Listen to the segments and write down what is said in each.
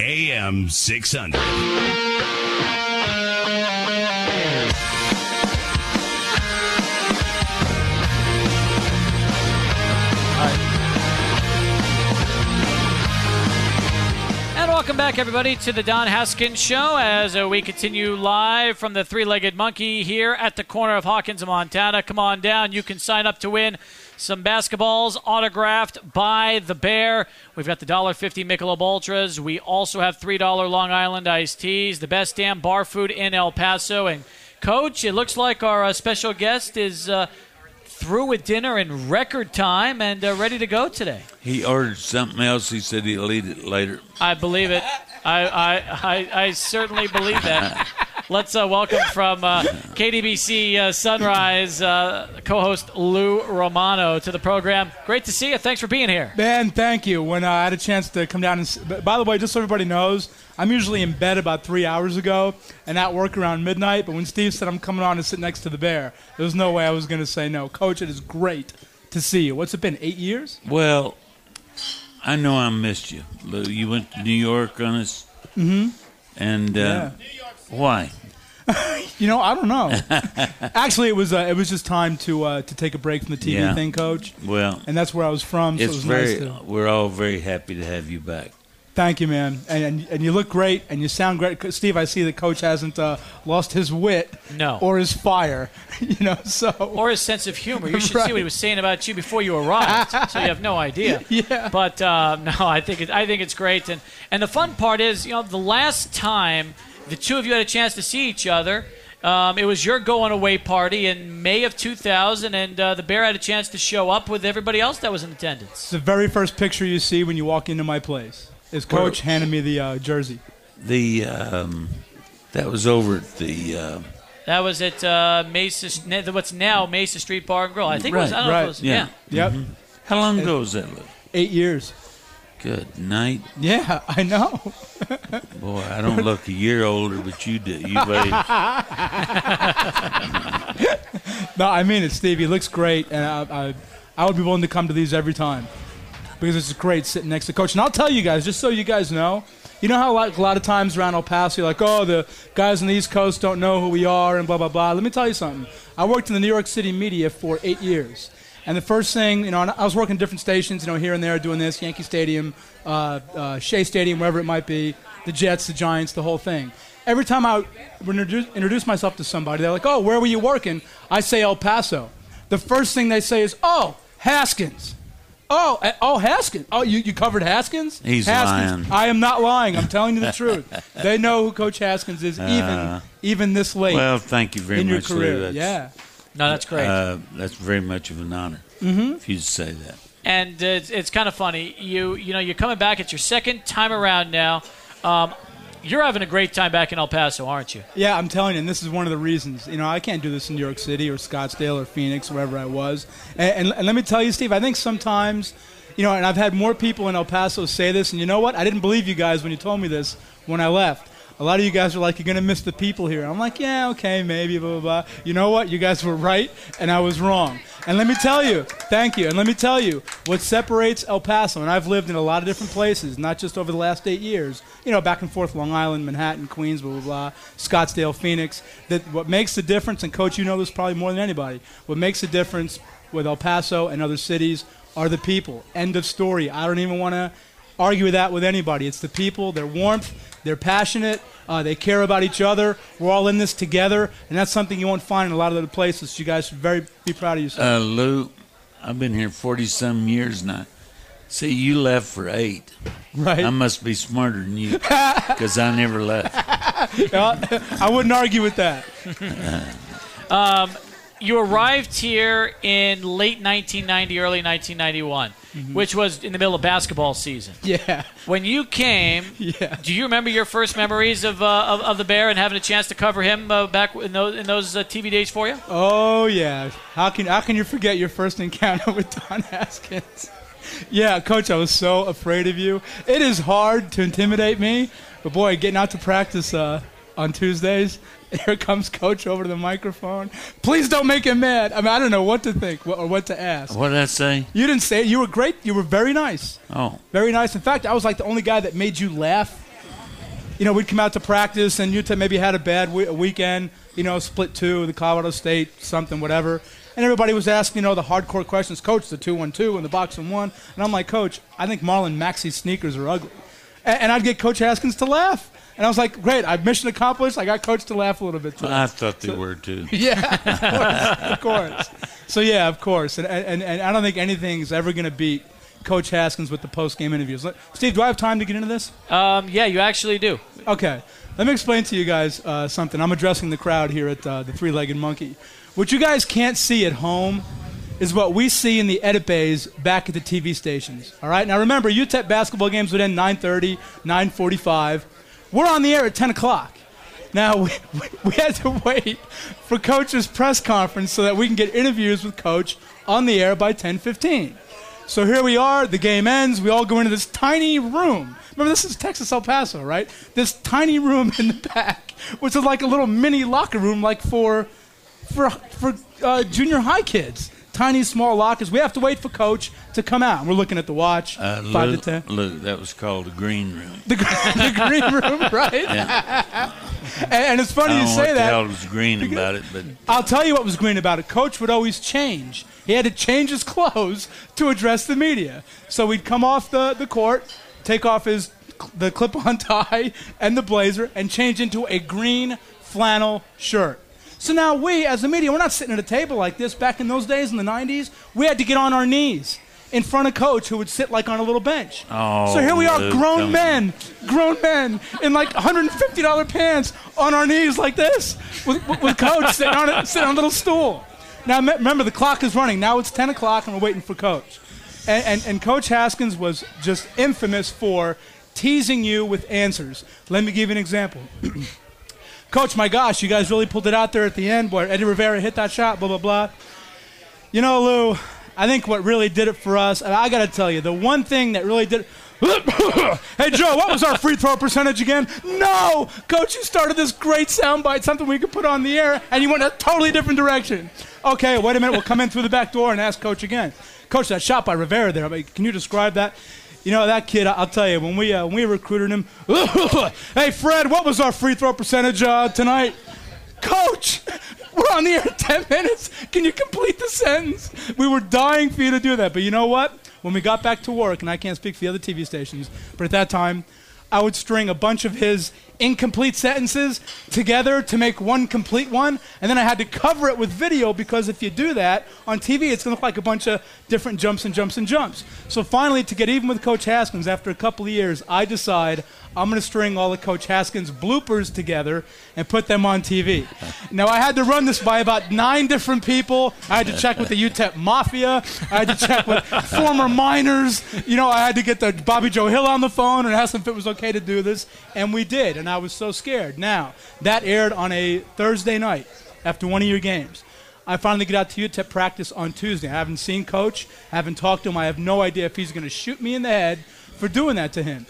AM 600. And welcome back, everybody, to the Don Haskins Show as uh, we continue live from the Three Legged Monkey here at the corner of Hawkins and Montana. Come on down. You can sign up to win some basketballs autographed by the Bear. We've got the $1.50 Michelob Ultras. We also have $3 Long Island iced teas, the best damn bar food in El Paso. And, Coach, it looks like our uh, special guest is. Uh, through with dinner in record time and uh, ready to go today. He ordered something else. He said he'll eat it later. I believe it. I, I, I, I certainly believe that. Let's uh, welcome from uh, KDBC uh, Sunrise uh, co-host Lou Romano to the program. Great to see you. Thanks for being here. Man, thank you. When uh, I had a chance to come down and, by the way, just so everybody knows, I'm usually in bed about three hours ago and at work around midnight. But when Steve said I'm coming on to sit next to the bear, there was no way I was going to say no. Coach, it is great to see you. What's it been? Eight years? Well, I know I missed you, Lou. You went to New York on us. Mm-hmm. And uh, why? You know, I don't know. Actually, it was uh, it was just time to uh, to take a break from the TV Yeah. thing, Coach. Well, And that's where I was from. So it it's was very. nice to. We're all very happy to have you back. Thank you, man. And, and and you look great, and you sound great, Steve. I see the coach hasn't uh, lost his wit, No. or his fire. You know, so Or his sense of humor. You should Right. see what he was saying about you before you arrived, so you have no idea. Yeah. But uh, no, I think it, I think it's great, and and the fun part is, you know, the last time the two of you had a chance to see each other. Um, it was your going away party in May of 2000, and uh, the Bear had a chance to show up with everybody else that was in attendance. It's the very first picture you see when you walk into my place. Is Coach handing me the uh, jersey? The um, that was over at the. Uh, That was at uh, Mesa, what's now Mesa Street Bar and Grill. I think it was. I don't know if it was. yeah. yeah. Yep, how long ago was that, eight years. Good night, Yeah, I know. boy. I don't look a year older, but you do. You aged. No, I mean it, Steve. He looks great, and I, I, I would be willing to come to these every time because it's great sitting next to Coach. And I'll tell you guys, just so you guys know, you know how like a lot of times around El Paso, you're like, oh, the guys on the East Coast don't know who we are, and blah blah blah. Let me tell you something. I worked in the New York City media for eight years. And the first thing, you know, and I was working different stations, you know, here and there, doing this, Yankee Stadium, uh, uh, Shea Stadium, wherever it might be, the Jets, the Giants, the whole thing. Every time I would introduce, introduce myself to somebody, they're like, "Oh, where were you working?" I say El Paso. The first thing they say is, "Oh, Haskins." Oh, uh, oh, Haskins. Oh, you, you covered Haskins? He's Haskins. lying. I am not lying. I'm telling you the truth. They know who Coach Haskins is, even even this late Well, thank you very in your much, Lou. career. That's, Yeah. No, that's great. Uh, that's very much of an honor Mm-hmm. if you say that. and it's, it's kind of funny. You you know you're coming back. It's your second time around now. Um, you're having a great time back in El Paso, aren't you? Yeah, I'm telling you, and this is one of the reasons. You know, I can't do this in New York City or Scottsdale or Phoenix, wherever I was. And, and, and let me tell you, Steve, I think sometimes, you know, and I've had more people in El Paso say this, and you know what? I didn't believe you guys when you told me this when I left. A lot of you guys are like, you're going to miss the people here. I'm like, yeah, okay, maybe, blah, blah, blah. You know what? You guys were right, and I was wrong. And let me tell you, thank you. And let me tell you, what separates El Paso, and I've lived in a lot of different places, not just over the last eight years, you know, back and forth, Long Island, Manhattan, Queens, blah, blah, blah, Scottsdale, Phoenix. That what makes the difference, and Coach, you know this probably more than anybody, what makes the difference with El Paso and other cities are the people. End of story. I don't even want to argue with that with anybody. It's the people, their warmth, they're passionate, uh, they care about each other. We're all in this together, and that's something you won't find in a lot of other places. You guys should very be proud of yourself. Uh, Lou, I've been here 40 some years now. See, you left for eight. right? I must be smarter than you because I never left. I wouldn't argue with that. You arrived here in late 1990, early 1991, which was in the middle of basketball season. Yeah, When you came, yeah. do you remember your first memories of, uh, of, of the Bear and having a chance to cover him uh, back in those, in those uh, TV days for you? Oh yeah. How can how can you forget your first encounter with Don Haskins? Yeah, coach, I was so afraid of you. It is hard to intimidate me, but boy, getting out to practice uh, on Tuesdays, here comes coach over to the microphone. Please don't make him mad. I mean, I don't know what to think or what to ask. What did I say? You didn't say it. You were great. You were very nice. Oh, Very nice. In fact, I was like the only guy that made you laugh you know, we'd come out to practice, and UTEP maybe had a bad we- weekend, you know, split two, the Colorado State, something, whatever. And everybody was asking, you know, the hardcore questions. Coach, the two one two and the box and one. And I'm like, Coach, I think Marlon Maxey sneakers are ugly. And, and I'd get Coach Haskins to laugh. And I was like, great, I've mission accomplished. I got Coach to laugh a little bit too. I thought they were too. Yeah, of course, of course. So yeah, of course, and and, and I don't think anything's ever going to beat Coach Haskins with the post game interviews. Steve, do I have time to get into this? Um, yeah, you actually do. Okay, let me explain to you guys uh, something. I'm addressing the crowd here at uh, the Three Legged Monkey. What you guys can't see at home is what we see in the edit bays back at the TV stations. All right. Now remember, UTEP basketball games would end 9:30, 9:45. We're on the air at 10 o'clock. Now we, we had to wait for Coach's press conference so that we can get interviews with Coach on the air by 10:15. So here we are. The game ends. We all go into this tiny room. Remember, this is Texas El Paso, right? This tiny room in the back, which is like a little mini locker room, like for for for uh, junior high kids. Tiny small lockers. We have to wait for Coach to come out. We're looking at the watch. Uh, five to ten. Lou, that was called the green room. The, the green room, right? and, and it's funny I you say what the that. hell was green about it, but I'll tell you what was green about it. Coach would always change. He had to change his clothes to address the media. So we'd come off the, the court, take off his the clip-on tie and the blazer, and change into a green flannel shirt. So now we, as the media, we're not sitting at a table like this. Back in those days, in the '90s, we had to get on our knees in front of coach, who would sit like on a little bench. Oh, so here we are, grown don't- men, grown men in like $150 pants on our knees like this, with, with, coach sitting on, a, sitting on a little stool. Now me- remember, the clock is running. Now it's 10 o'clock, and we're waiting for coach. And, and, and Coach Haskins was just infamous for teasing you with answers. Let me give you an example. Coach, my gosh, you guys really pulled it out there at the end where Eddie Rivera hit that shot, blah, blah, blah. You know, Lou, I think what really did it for us, and I got to tell you, the one thing that really did hey, Joe, what was our free throw percentage again? No! Coach, you started this great soundbite, something we could put on the air, and you went a totally different direction. Okay, wait a minute. We'll come in through the back door and ask Coach again. Coach, that shot by Rivera there, can you describe that? You know, that kid, I'll tell you, when we, uh, when we recruited him, hey, Fred, what was our free throw percentage uh, tonight? Coach, we're on the air in 10 minutes. Can you complete the sentence? We were dying for you to do that. But you know what? When we got back to work, and I can't speak for the other TV stations, but at that time, I would string a bunch of his incomplete sentences together to make one complete one, and then I had to cover it with video because if you do that on TV, it's going to look like a bunch of different jumps and jumps and jumps. So finally, to get even with Coach Haskins, after a couple of years, I decide I'm going to string all of Coach Haskins' bloopers together and put them on TV. Now, I had to run this by about nine different people. I had to check with the UTEP Mafia. I had to check with former miners. You know, I had to get the Bobby Joe Hill on the phone and ask him if it was okay to do this, and we did. And I was so scared. Now, that aired on a Thursday night after one of your games. I finally get out to UTEP practice on Tuesday. I haven't seen Coach, haven't talked to him. I have no idea if he's going to shoot me in the head for doing that to him.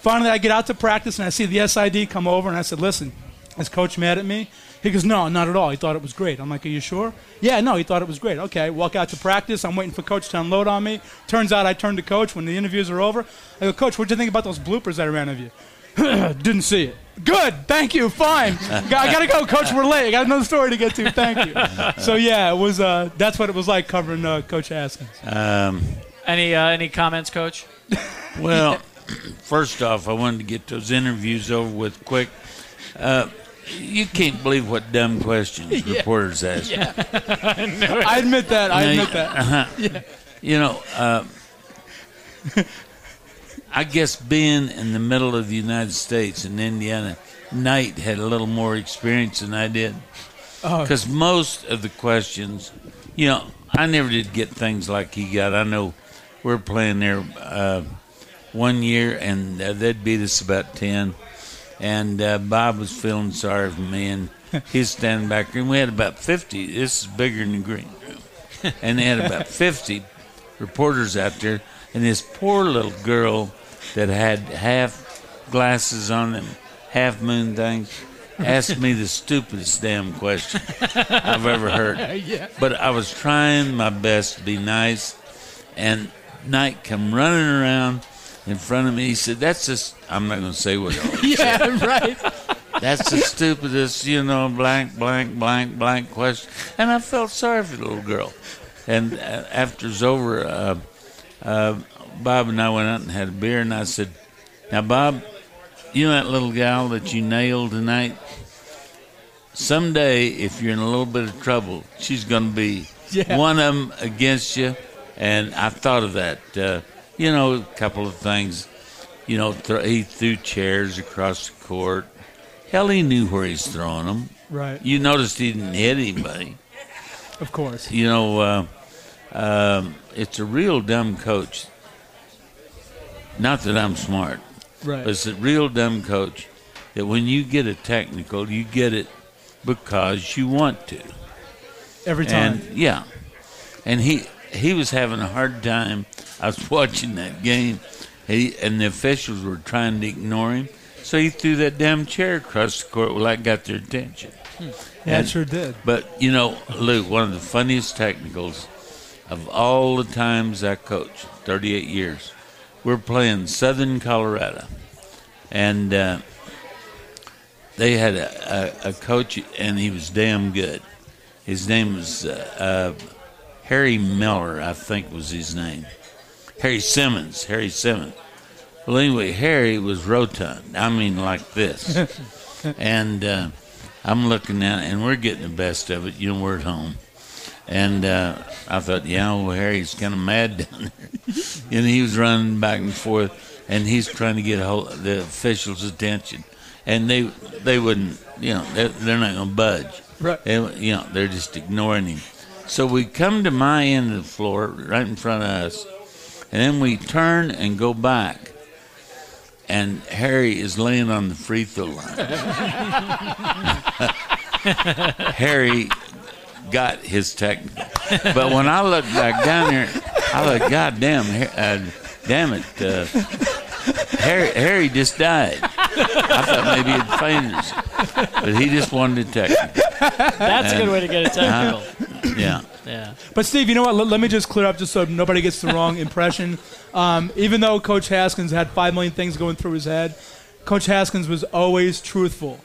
Finally, I get out to practice and I see the SID come over and I said, Listen, is Coach mad at me? He goes, No, not at all. He thought it was great. I'm like, Are you sure? Yeah, no, he thought it was great. Okay, walk out to practice. I'm waiting for Coach to unload on me. Turns out I turned to Coach when the interviews are over. I go, Coach, what'd you think about those bloopers I ran of you? Didn't see it. Good. Thank you. Fine. I gotta go, Coach. We're late. I got another story to get to. Thank you. So yeah, it was. Uh, that's what it was like covering uh, Coach Haskins. um, Any uh, any comments, Coach? well, first off, I wanted to get those interviews over with quick. Uh, you can't believe what dumb questions reporters ask. I admit that. I Now, admit that. You know, uh, I guess being in the middle of the United States in Indiana, Knight had a little more experience than I did. Oh. Because most of the questions, you know, I never did get things like he got. I know we're playing there uh, one year, and uh, they'd beat us about 10. And uh, Bob was feeling sorry for me, and he's standing back there. And we had about 50. This is bigger than the green room. And they had about 50 reporters out there, and this poor little girl that had half glasses on and half moon things asked me the stupidest damn question I've ever heard. But I was trying my best to be nice, and Knight come running around, in front of me. He said, "That's just." I'm not going to say what. Yeah, right. That's the stupidest, you know, blank, blank, blank, blank question. And I felt sorry for the little girl. And uh, after it's over, uh, uh, Bob and I went out and had a beer, and I said, "Now, Bob, you know that little gal that you nailed tonight? Someday, if you're in a little bit of trouble, she's going to be Yeah. one of them against you." And I thought of that. You know, a couple of things. You know, th- he threw chairs across the court. Hell, he knew where he's throwing them. Right. You noticed he didn't hit anybody. Of course. You know, uh, um, it's a real dumb coach. Not that I'm smart, Right. but it's a real dumb coach that when you get a technical, you get it because you want to. Every time. And yeah, and he he was having a hard time. I was watching that game, he, and the officials were trying to ignore him. So he threw that damn chair across the court. Well, that got their attention. yeah, and- it sure did. But you know, Luke, one of the funniest technicals of all the times I coached, 38 years, we're playing Southern Colorado, and uh, they had a, a, a coach, and he was damn good. His name was uh, uh, Harry Miller, I think was his name. Harry Simmons. Harry Simmons. Well, anyway, Harry was rotund. I mean, like this. and uh, I'm looking at it, and we're getting the best of it. You know, we're at home. And uh, I thought, yeah, well, Harry's kind of mad down there. and he was running back and forth, and he's trying to get a hold the officials' attention. And they they wouldn't, you know, they're, they're not going to budge. Right. They, you know, they're just ignoring him. So we come to my end of the floor, right in front of us, and then we turn and go back. And Harry is laying on the free throw line. Harry got his technical. But when I look back down there, I look, God damn, uh, damn it, uh, Harry, Harry just died. I thought maybe he'd fainted, or something. but he just wanted a technical. That's a good way to get a technical. Yeah. Yeah. But Steve, you know what? Let, let me just clear up just so nobody gets the wrong impression. Um, even though Coach Haskins had five million things going through his head, Coach Haskins was always truthful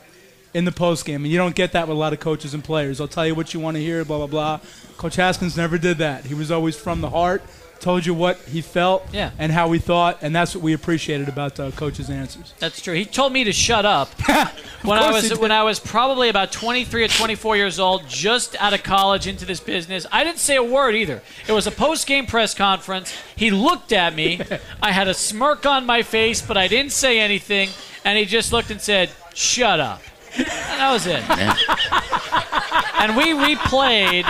in the postgame, and you don't get that with a lot of coaches and players. I'll tell you what you want to hear, blah blah blah. Coach Haskins never did that. He was always from the heart, told you what he felt Yeah. and how he thought, and that's what we appreciated about uh, Coach's answers. That's true. He told me to shut up when I was when I was probably about 23 or 24 years old, just out of college into this business. I didn't say a word either. It was a post-game press conference. He looked at me. I had a smirk on my face, but I didn't say anything, and he just looked and said, "Shut up." And that was it. and we replayed.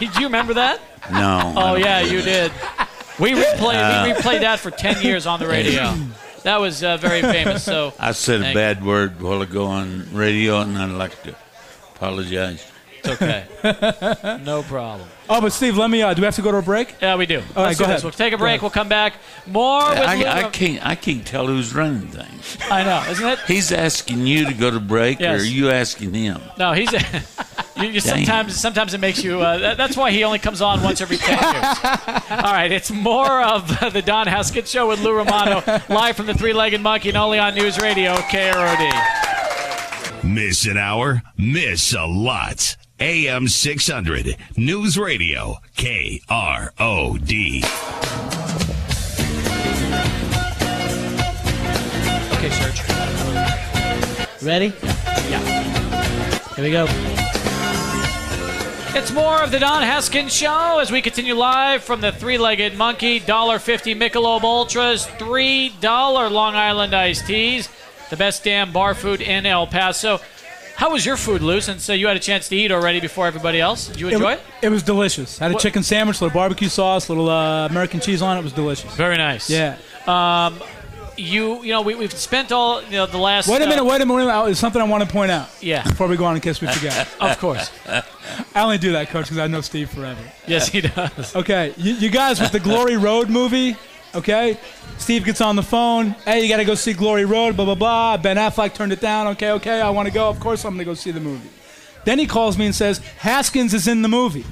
We, do you remember that? No. Oh yeah, you that. did. We replayed. we replayed that for 10 years on the radio. That was uh, very famous. So I said a bad word a while ago on radio, and I'd like to apologize. It's okay. no problem. Oh, but Steve, let me. Uh, do we have to go to a break? Yeah, we do. right, Let's go do this. ahead. We'll take a break. We'll come back. More with I, Lou- I can't. I can't tell who's running things. I know, isn't it? He's asking you to go to break, Yes. or are you asking him? No, he's. you, you sometimes, sometimes it makes you. Uh, that, that's why he only comes on once every ten years. All right, it's more of the Don Haskins Show with Lou Romano, live from the Three-Legged Monkey, and only on News Radio KROD. Miss an hour? Miss a lot. AM 600. News Radio. KROD. Okay, Serge. Ready? Yeah. Here we go. It's more of the Don Haskins Show as we continue live from the Three-Legged Monkey. $1.50 Michelob Ultras, $3 Long Island Iced Teas, the best damn bar food in El Paso. How was your food, Lou, since uh, you had a chance to eat already before everybody else? Did you enjoy it? It was delicious. I Had a What- chicken sandwich, a little barbecue sauce, little uh, American cheese on it. It was delicious. Very nice. Yeah. You, you know, we, we've spent all, you know, the last... Wait a uh, minute, wait a minute. There's something I want to point out. Yeah. Before we go on in case we forget. Of course. I only do that, Coach, because I know Steve forever. Yes, he does. Okay, you, you guys with the Glory Road movie, okay? Steve gets on the phone. Hey, you got to go see Glory Road, blah, blah, blah. Ben Affleck turned it down. Okay, okay, I want to go. Of course, I'm going to go see the movie. Then he calls me and says, Haskins is in the movie.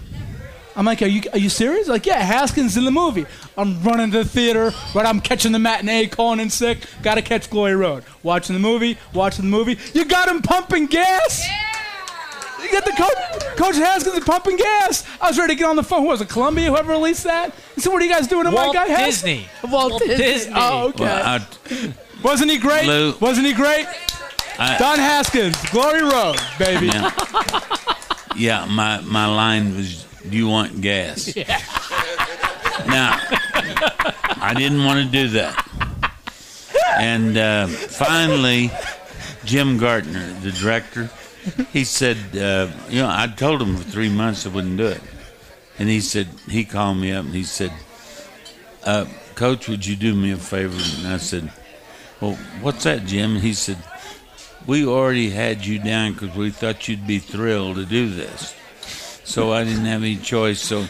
I'm like, are you are you serious? Like, yeah, Haskins in the movie. I'm running to the theater, right? I'm catching the matinee, calling in sick. Got to catch Glory Road. Watching the movie, watching the movie. You got him pumping gas. You got the coach, Coach Haskins is pumping gas. I was ready to get on the phone. Who was it? Columbia, whoever released that. He said, "What are you guys doing to Walt my guy Haskins?" Disney. Walt, Walt Disney. Disney. Oh, okay. Well, I, Wasn't he great? Lou. Wasn't he great? I- Don Haskins, Glory Road, baby. yeah, yeah. My my line was, "Do you want gas?" Yeah. Now, I didn't want to do that. And uh, finally, Jim Gartner, the director, he said, uh, you know, I told him for three months I wouldn't do it. And he said, he called me up and he said, uh, Coach, would you do me a favor? And I said, well, what's that, Jim? And he said, we already had you down because we thought you'd be thrilled to do this. So I didn't have any choice. So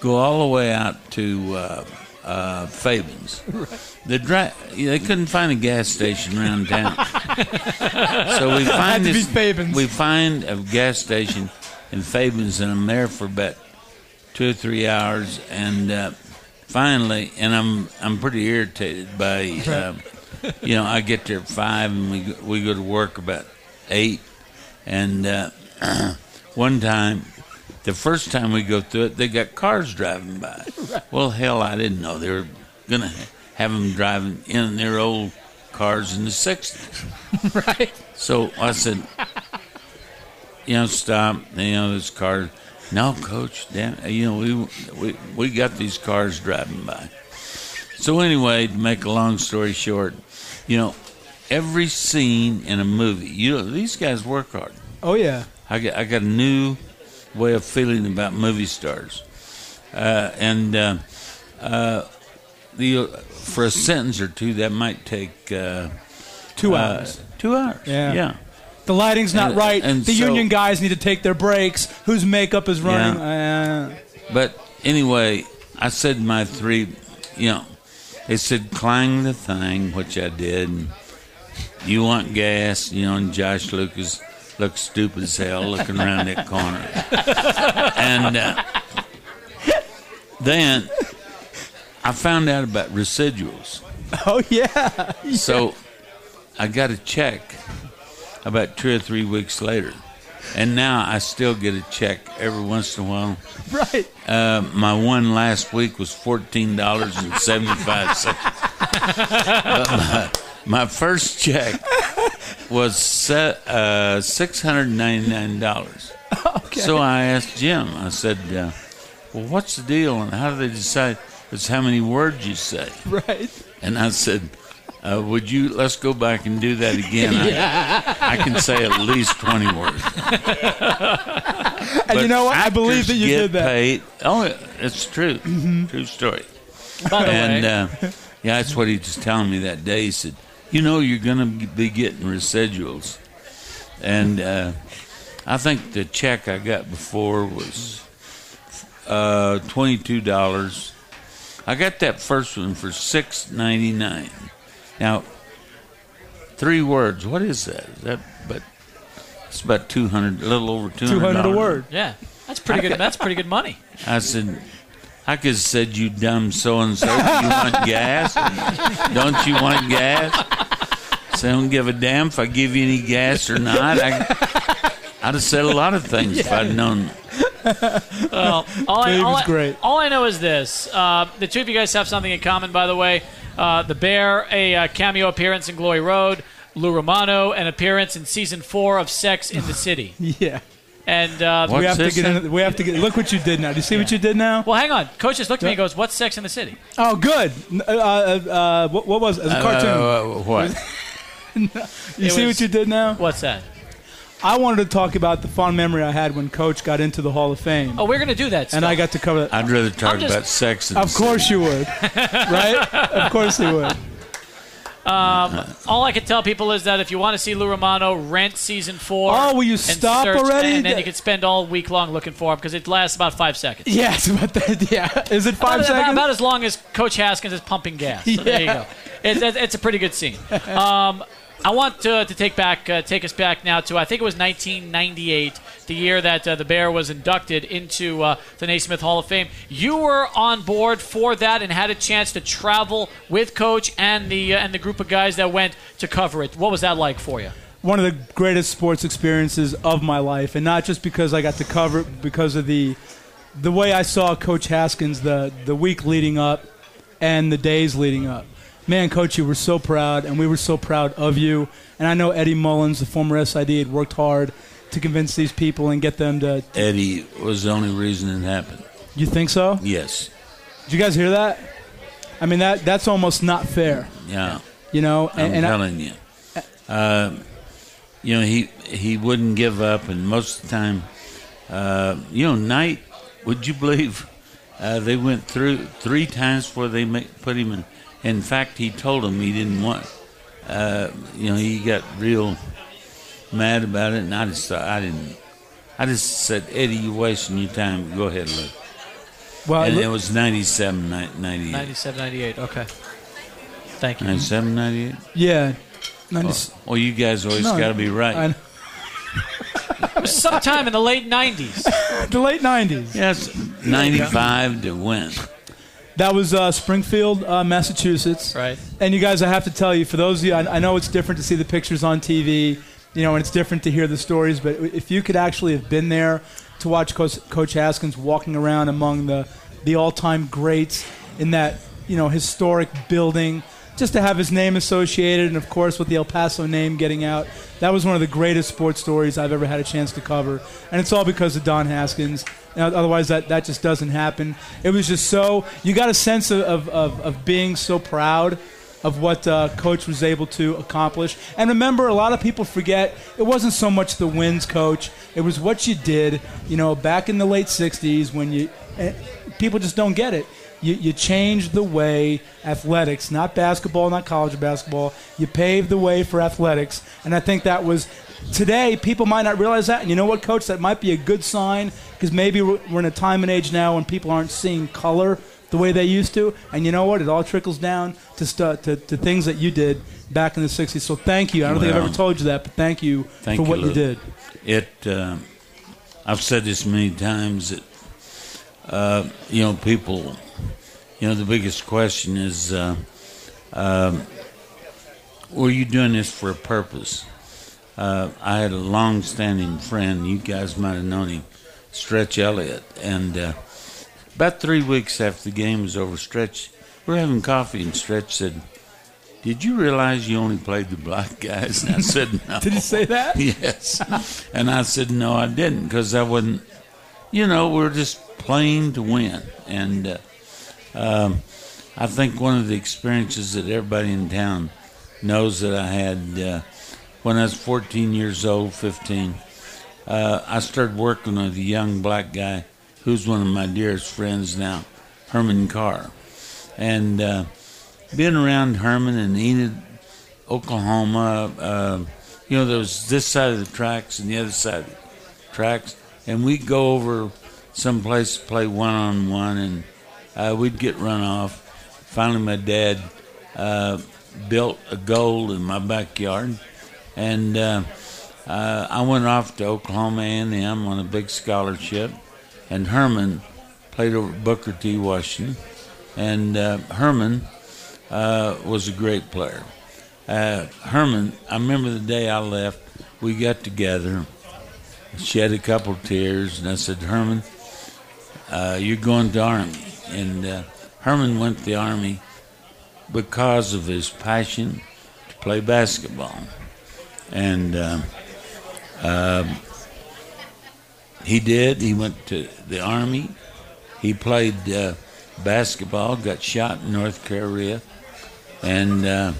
go all the way out to uh, uh, Fabens. The dri- they couldn't find a gas station around town, so we find this. We find a gas station in Fabens, and I'm there for about two or three hours, and uh, finally, and I'm I'm pretty irritated by, um, you know, I get there at five, and we go- we go to work about eight, and uh, one time the first time we go through it, they got cars driving by. Well, hell, I didn't know they were going to have them driving in their old cars in the 60s. right. So I said, you know, stop. You know, this car. No, coach, damn, you know, we, we, we got these cars driving by. So anyway, to make a long story short, you know, every scene in a movie, you know, these guys work hard. Oh yeah. I got I got a new way of feeling about movie stars, uh, and uh, uh, the for a sentence or two that might take uh, Two uh, hours. two hours. Yeah. yeah. The lighting's not and- right. and the so- union guys need to take their breaks. Whose makeup is running? Uh, But anyway, I said my three. You know, they said clang the thing, which I did. And you want gas? You know, and Josh Lucas looked stupid as hell looking around that corner. and uh, then I found out about residuals. oh yeah. So I got a check about two or three weeks later. And now I still get a check every once in a while. Right. Uh, my one last week was fourteen dollars and seventy five cents. my, my first check was se- uh, six hundred ninety nine dollars. So I asked Jim. I said, uh, "Well, what's the deal, and how do they decide? It's how many words you say." Right. And I said, uh, "Would you let's go back and do that again? I, I can say at least twenty words." And you know what? I believe that you did that. Paid. Oh, it's true. True story. By the And way, uh, yeah, that's what he was telling me that day. He said, "You know, you're going to be getting residuals," and uh, I think the check I got before was uh, twenty two dollars. I got that first one for six ninety nine. Now, three words. What is that? Is that but it's about two hundred, a little over two Two hundred. hundred a word. yeah, that's pretty good. That's pretty good money. I said, I could have said, you dumb so and so. Do you want gas? Don't you want gas? So I don't give a damn if I give you any gas or not. I, I'd have said a lot of things if I'd known. Well, all I, all, is I, all I know is this: uh, the two of you guys have something in common. By the way, uh, the Bear, a uh, cameo appearance in Glory Road. Lou Romano, an appearance in season four of Sex in the City. Yeah. And uh, We have to get. then? In, we have to get. Look what you did now. Do you see what you did now? well, hang on. Coach just looked at me and goes, "What's Sex in the City?" Oh, good. Uh, uh, uh, what, what was it? It was a cartoon. Uh, what? you it see was- what you did now? What's that? I wanted to talk about the fond memory I had when Coach got into the Hall of Fame, Oh, we're gonna do that. and I got to cover that. I'd rather talk just- about sex. And Of course you would, right? Of course you would. All I can tell people is that if you want to see Lou Romano, rent season four. Oh, will you stop search, already? And then you can spend all week long looking for him because it lasts about five seconds. Yes, but that, yeah. Is it five about, seconds? About as long as Coach Haskins is pumping gas. So there you Yeah. go. It's, it's it's a pretty good scene. Um, I want to, to take back uh, take us back now to I think it was 1998, the year that uh, the Bear was inducted into uh, the Naismith Hall of Fame. You were on board for that and had a chance to travel with Coach and the uh, and the group of guys that went to cover it. What was that like for you? One of the greatest sports experiences of my life, and not just because I got to cover it, because of the the way I saw Coach Haskins the the week leading up and the days leading up. Man, Coach, you were so proud, and we were so proud of you. And I know Eddie Mullens, the former SID, had worked hard to convince these people and get them to. Eddie was the only reason it happened. You think so? Yes. Did you guys hear that? I mean, that that's almost not fair. Yeah. You know, and, I'm and, and I, telling you. Uh, you know, he he wouldn't give up, and most of the time, uh, you know, Knight. Would you believe uh, they went through three times before they ma- put him in? In fact, he told him he didn't want. Uh, you know, he got real mad about it, and I just thought I didn't. I just said, Eddie, you're wasting your time. Go ahead, look. well, And look- it was 97, 98. 97, 98. Okay. Thank you. 97, 98? yeah. 90 Well, you guys always No, got to be right. I- It was sometime in the late 90s. the late 90s. Yes, 95 to win. That was uh, Springfield, uh, Massachusetts. Right. And you guys, I have to tell you, for those of you, I, I know it's different to see the pictures on TV, you know, and it's different to hear the stories, but if you could actually have been there to watch Coach, Coach Haskins walking around among the, the all time greats in that, you know, historic building, just to have his name associated, and of course with the El Paso name getting out, that was one of the greatest sports stories I've ever had a chance to cover. And it's all because of Don Haskins. Otherwise, that, that just doesn't happen. It was just so, you got a sense of, of, of, of being so proud of what uh, Coach was able to accomplish. And remember, a lot of people forget it wasn't so much the wins, Coach. It was what you did, you know, back in the late 60s when you, eh, people just don't get it. You, you changed the way athletics, not basketball, not college basketball, you paved the way for athletics. And I think that was today, people might not realize that. And you know what, Coach? That might be a good sign because maybe we're in a time and age now when people aren't seeing color the way they used to. And you know what? It all trickles down to, stu- to, to things that you did back in the 60s. So thank you. I don't think I've ever told you that, but thank you thank for you, what you Lou. did. It. Uh, I've said this many times that uh, you know people. You know the biggest question is, uh, um, were you doing this for a purpose? Uh, I had a long-standing friend. You guys might have known him, Stretch Elliott, and uh, about three weeks after the game was over, Stretch, we we're having coffee, and Stretch said, "Did you realize you only played the black guys?" And I said, "No." Did he say that? yes. And I said, no, I didn't, because I wasn't, you know, we're just playing to win. And uh, um, I think one of the experiences that everybody in town knows that I had uh, when I was 14 years old, 15, uh, I started working with a young black guy who's one of my dearest friends now, Herman Carr. And uh, being around Herman and Enid, Oklahoma, uh, you know, there was this side of the tracks and the other side of the tracks, and we'd go over someplace to play one on one, and uh, we'd get run off. Finally, my dad uh, built a goal in my backyard, and uh, uh, I went off to Oklahoma A&M on a big scholarship, and Herman played over Booker T. Washington, and uh, Herman uh, was a great player. Herman, I remember the day I left, we got together, shed a couple tears, and I said, Herman, uh, you're going to Army. And uh, Herman went to the Army because of his passion to play basketball. And uh, um, he did. He went to the Army. He played uh, basketball, got shot in North Korea. And uh,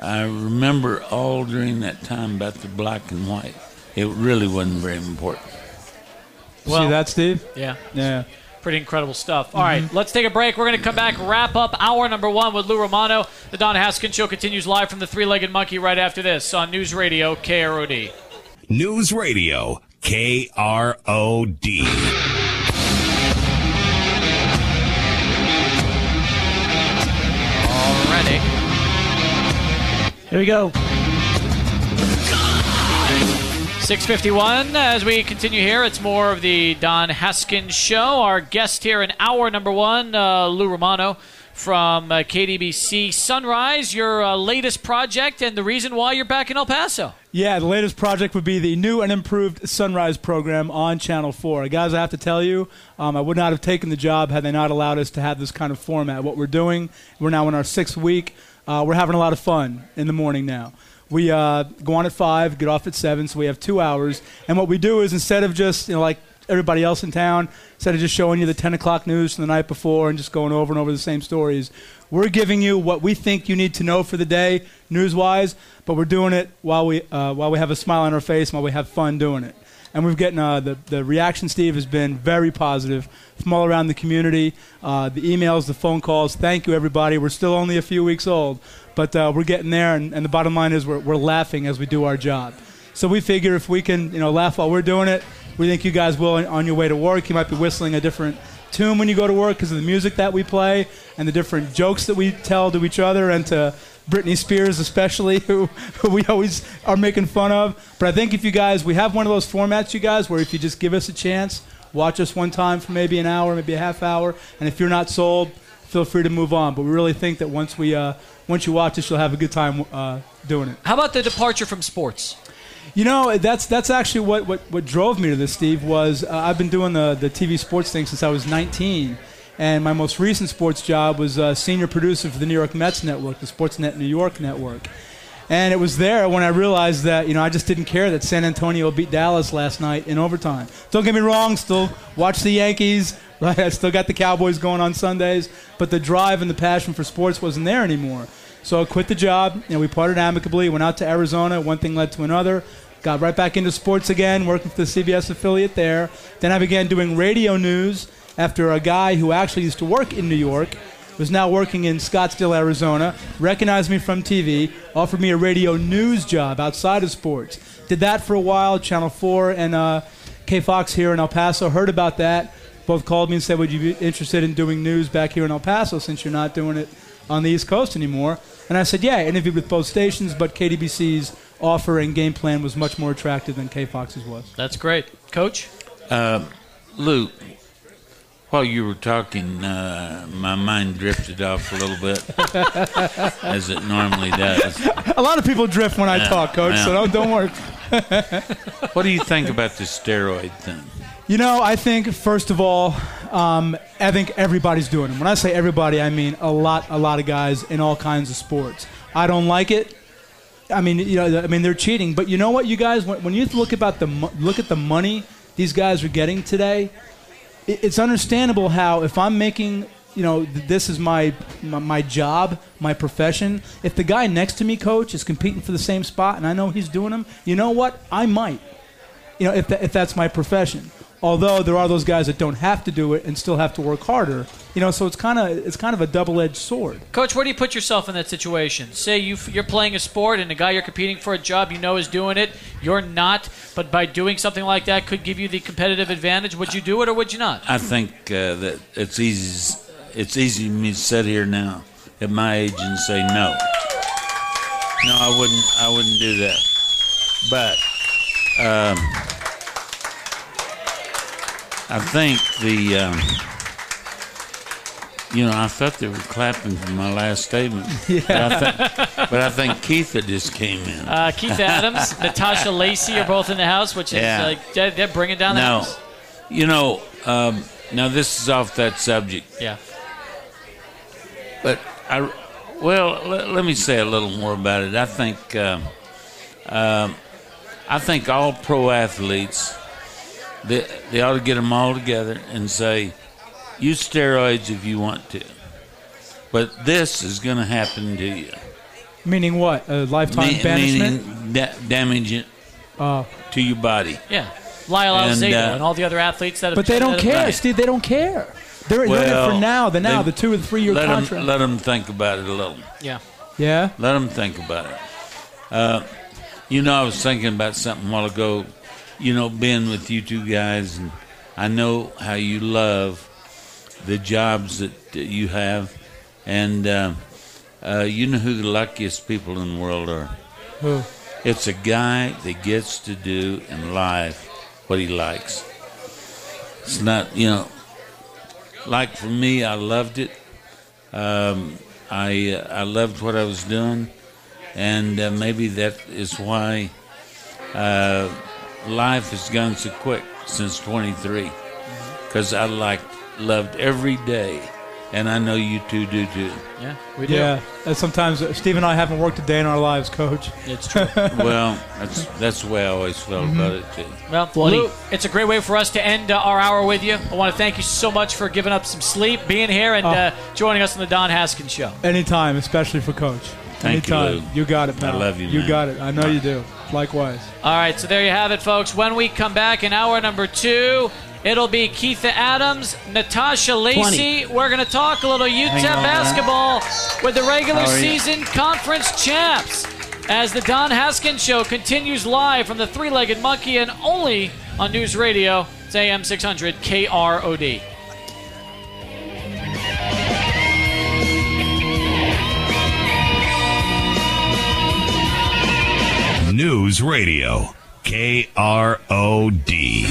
I remember all during that time about the black and white. It really wasn't very important. Well- See that, Steve? Yeah. Yeah. Pretty incredible stuff. All right, mm-hmm. let's take a break. We're going to come back, wrap up hour number one with Lou Romano. The Don Haskins Show continues live from the Three Legged Monkey right after this on News Radio KROD. News Radio KROD. Already. Here we go. 651 as we continue here. It's more of the Don Haskins show. Our guest here in hour number one, uh, Lou Romano from uh, KDBC Sunrise, your uh, latest project and the reason why you're back in El Paso. Yeah, the latest project would be the new and improved Sunrise program on Channel 4. Guys, I have to tell you, um, I would not have taken the job had they not allowed us to have this kind of format. What we're doing, we're now in our sixth week. Uh, we're having a lot of fun in the morning now. We uh, go on at 5, get off at 7, so we have two hours. And what we do is instead of just, you know, like everybody else in town, instead of just showing you the 10 o'clock news from the night before and just going over and over the same stories, we're giving you what we think you need to know for the day, news wise, but we're doing it while we, uh, while we have a smile on our face, while we have fun doing it and we've gotten uh, the the reaction. Steve has been very positive from all around the community. Uh, the emails, the phone calls. Thank you, everybody. We're still only a few weeks old, but uh, we're getting there. And, and the bottom line is we're we're laughing as we do our job. So we figure if we can, you know, laugh while we're doing it, we think you guys will on your way to work. You might be whistling a different tune when you go to work because of the music that we play and the different jokes that we tell to each other and to Britney Spears, especially, who, who, we always are making fun of. But I think if you guys, we have one of those formats, you guys, where if you just give us a chance, watch us one time for maybe an hour, maybe a half hour, and if you're not sold, feel free to move on. But we really think that once we, uh, once you watch us, you'll have a good time uh, doing it. How about the departure from sports? You know, that's that's actually what, what, what drove me to this, Steve. Was uh, I've been doing the the TV sports thing since I was 19 and my most recent sports job was uh, senior producer for the New York Mets network, the Sportsnet New York network. And it was there when I realized that, you know, I just didn't care that San Antonio beat Dallas last night in overtime. Don't get me wrong, still watch the Yankees, right? I still got the Cowboys going on Sundays, but the drive and the passion for sports wasn't there anymore. So I quit the job, and we parted amicably, went out to Arizona, one thing led to another, got right back into sports again, working for the CBS affiliate there. Then I began doing radio news after a guy who actually used to work in New York was now working in Scottsdale, Arizona, recognized me from TV, offered me a radio news job outside of sports. Did that for a while, Channel 4 and uh, K Fox here in El Paso. Heard about that. Both called me and said, Would you be interested in doing news back here in El Paso since you're not doing it on the East Coast anymore? And I said, Yeah, I interviewed with both stations, but KDBC's offer and game plan was much more attractive than K Fox's was. That's great. Coach? Uh, Lou, while you were talking, uh, my mind drifted off a little bit, as it normally does. A lot of people drift when I Yeah, talk, Coach, so don't, don't worry. What do you think about the steroid thing? You know, I think first of all, um, I think everybody's doing them. When I say everybody, I mean a lot, a lot of guys in all kinds of sports. I don't like it. I mean, you know, I mean they're cheating. But you know what, you guys, when, when you look about the look at the money these guys are getting today, it's understandable how if I'm making, you know, th- this is my, my my job, my profession. If the guy next to me, coach, is competing for the same spot, and I know he's doing them, you know what, I might you know, if, that, if that's my profession. Although there are those guys that don't have to do it and still have to work harder, you know, so it's kind of it's kind of a double-edged sword. Coach, where do you put yourself in that situation? Say you you're playing a sport and the guy you're competing for a job you know is doing it, you're not, but by doing something like that could give you the competitive advantage. Would you do it or would you not? I think uh, that it's easy. It's easy for me to sit here now at my age and say no. No, I wouldn't. I wouldn't do that. But um, I think the. Um, you know, I thought they were clapping for my last statement. Yeah. But I, th- but I think Keith just came in. Uh, Keith Adams, Natasha Lacey are both in the house, which is Yeah. like they're, they're bringing down the now, house. you know, um, now this is off that subject. Yeah. But I, well, let, let me say a little more about it. I think, um, um, I think all pro athletes, they, they ought to get them all together and say, use steroids if you want to, but this is going to happen to you. Meaning what? A lifetime Me- banishment? meaning da- damage it Uh, to your body. Yeah. Lyle And, Alzado uh, and all the other athletes that have but they don't care, Right. Steve. They don't care. They're, they're in it for now. The now, the two or three year Let contract. them, let them think about it a little. Yeah. yeah. Let them think about it. Uh, you know, I was thinking about something a while ago. You know, being with you two guys, and I know how you love the jobs that uh, you have, and uh, uh, you know who the luckiest people in the world are. Who? It's a guy that gets to do in life what he likes. It's not, you know, like for me, I loved it. Um, I uh, I loved what I was doing, and uh, maybe that is why uh, life has gone so quick since 23. Because I liked, loved every day, and I know you two do too. Yeah, we do. Yeah, and sometimes uh, Steve and I haven't worked a day in our lives, Coach. It's true. well, that's that's the way I always felt about it too. Well, Funny. Lou, it's a great way for us to end uh, our hour with you. I want to thank you so much for giving up some sleep, being here, and Oh. uh, joining us on the Don Haskins Show. Anytime, especially for Coach. Thank you, Anytime. Lou. got it, man. I love you, You man. got it. I know you do. Likewise. All right, so there you have it, folks. When we come back in hour number two, it'll be Keitha Adams, Natasha Lacy. We're going to talk a little UTEP Hang on, man. basketball with the regular How you? season conference champs. As the Don Haskins Show continues live from the Three Legged Monkey and only on News Radio, it's AM 600 KROD. News Radio. K R O D.